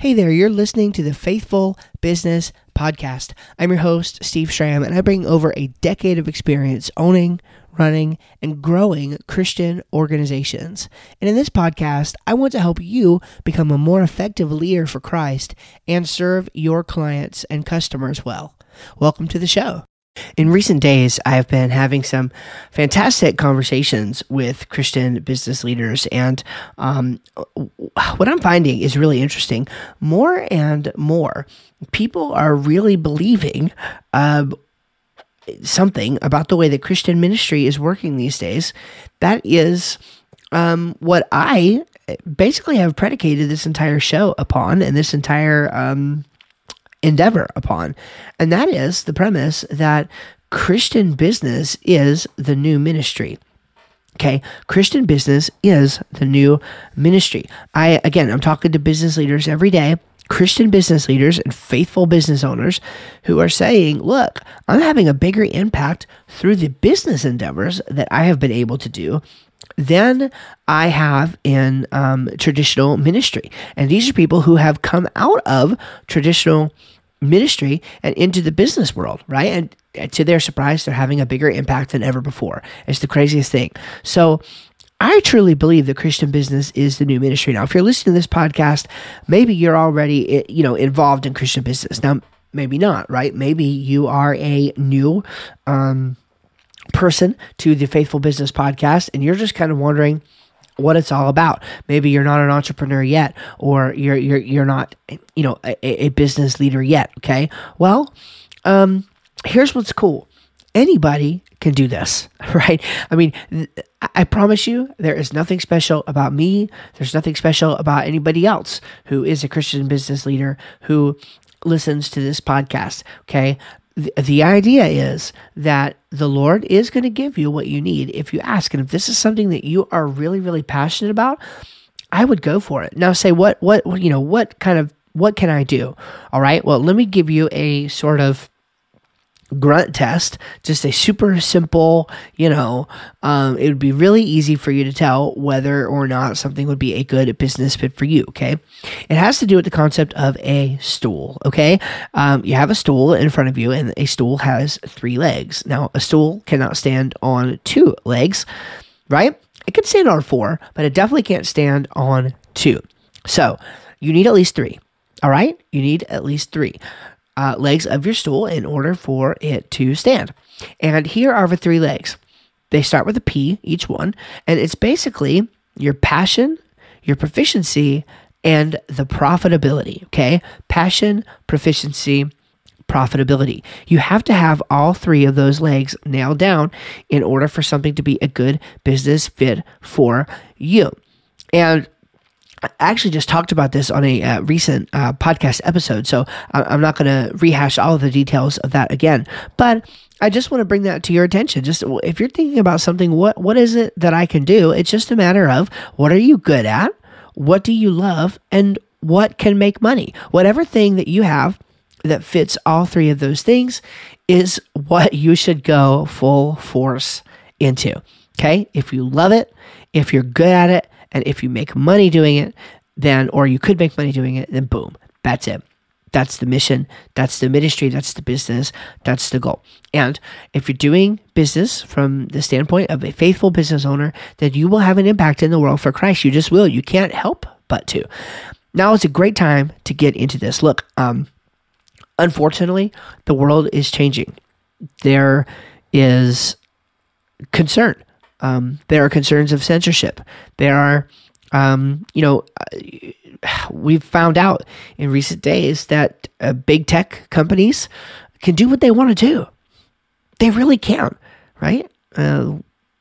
Hey there, you're listening to the Faithful Business Podcast. I'm your host, Steve Schramm, and I bring over a decade of experience owning, running, and growing Christian organizations. And in this podcast, I want to help you become a more effective leader for Christ and serve your clients and customers well. Welcome to the show. In recent days, I've been having some fantastic conversations with Christian business leaders, and um, what I'm finding is really interesting. More and more people are really believing uh, something about the way that Christian ministry is working these days. That is um, what I basically have predicated this entire show upon, and this entire um, endeavor upon. And that is the premise that Christian business is the new ministry. Okay, Christian business is the new ministry. I again, I'm talking to business leaders every day, Christian business leaders and faithful business owners who are saying, "Look, I'm having a bigger impact through the business endeavors that I have been able to do than I have in um, traditional ministry. And these are people who have come out of traditional ministry and into the business world, right? And to their surprise, they're having a bigger impact than ever before. It's the craziest thing. So, I truly believe that Christian business is the new ministry. Now, if you're listening to this podcast, maybe you're already, you know, involved in Christian business. Now, maybe not, right? Maybe you are a new um, person to the Faithful Business Podcast, and you're just kind of wondering what it's all about. Maybe you're not an entrepreneur yet, or you're you're you're not, you know, a, a business leader yet. Okay, well, um, here's what's cool. Anybody can do this, right? I mean, I promise you, there is nothing special about me. There's nothing special about anybody else who is a Christian business leader who listens to this podcast. Okay the, the idea is that the Lord is going to give you what you need if you ask. And if this is something that you are really, really passionate about, I would go for it. Now, say what, what, you know, what kind of, what can I do? All right. Well, let me give you a sort of grunt test, just a super simple, you know, um, it would be really easy for you to tell whether or not something would be a good business fit for you. Okay. It has to do with the concept of a stool. Okay. Um, you have a stool in front of you, and a stool has three legs. Now, a stool cannot stand on two legs, right? It can stand on four, but it definitely can't stand on two. So you need at least three. All right. You need at least three uh, legs of your stool in order for it to stand. And here are the three legs. They start with a P, each one, and it's basically your passion, your proficiency, and the profitability. Okay. Passion, proficiency, profitability. You have to have all three of those legs nailed down in order for something to be a good business fit for you. And actually just talked about this on a uh, recent uh, podcast episode, so I'm not going to rehash all of the details of that again. But I just want to bring that to your attention. Just if you're thinking about something, what what is it that I can do? It's just a matter of what are you good at, what do you love, and what can make money. Whatever thing that you have that fits all three of those things is what you should go full force into. Okay, if you love it, if you're good at it and if you make money doing it, then, or you could make money doing it, then boom, that's it. That's the mission. That's the ministry. That's the business. That's the goal. And if you're doing business from the standpoint of a faithful business owner, then you will have an impact in the world for Christ. You just will. You can't help but to. Now is a great time to get into this. Look, um, unfortunately, the world is changing. There is concern um, there are concerns of censorship. There are, um, you know, uh, we've found out in recent days that uh, big tech companies can do what they want to do. They really can, right? Uh,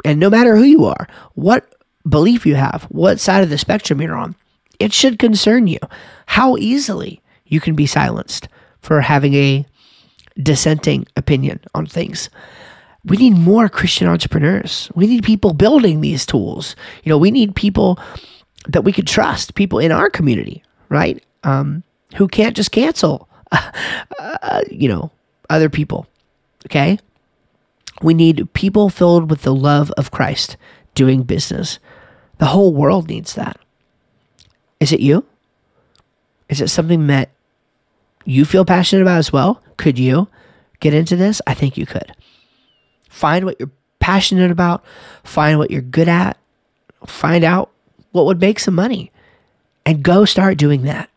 and no matter who you are, what belief you have, what side of the spectrum you're on, it should concern you how easily you can be silenced for having a dissenting opinion on things we need more Christian entrepreneurs. We need people building these tools. You know, we need people that we could trust, people in our community, right? Um, who can't just cancel, uh, you know, other people. Okay. We need people filled with the love of Christ doing business. The whole world needs that. Is it you? Is it something that you feel passionate about as well? Could you get into this? I think you could. Find what you're passionate about, find what you're good at, find out what would make some money, and go start doing that.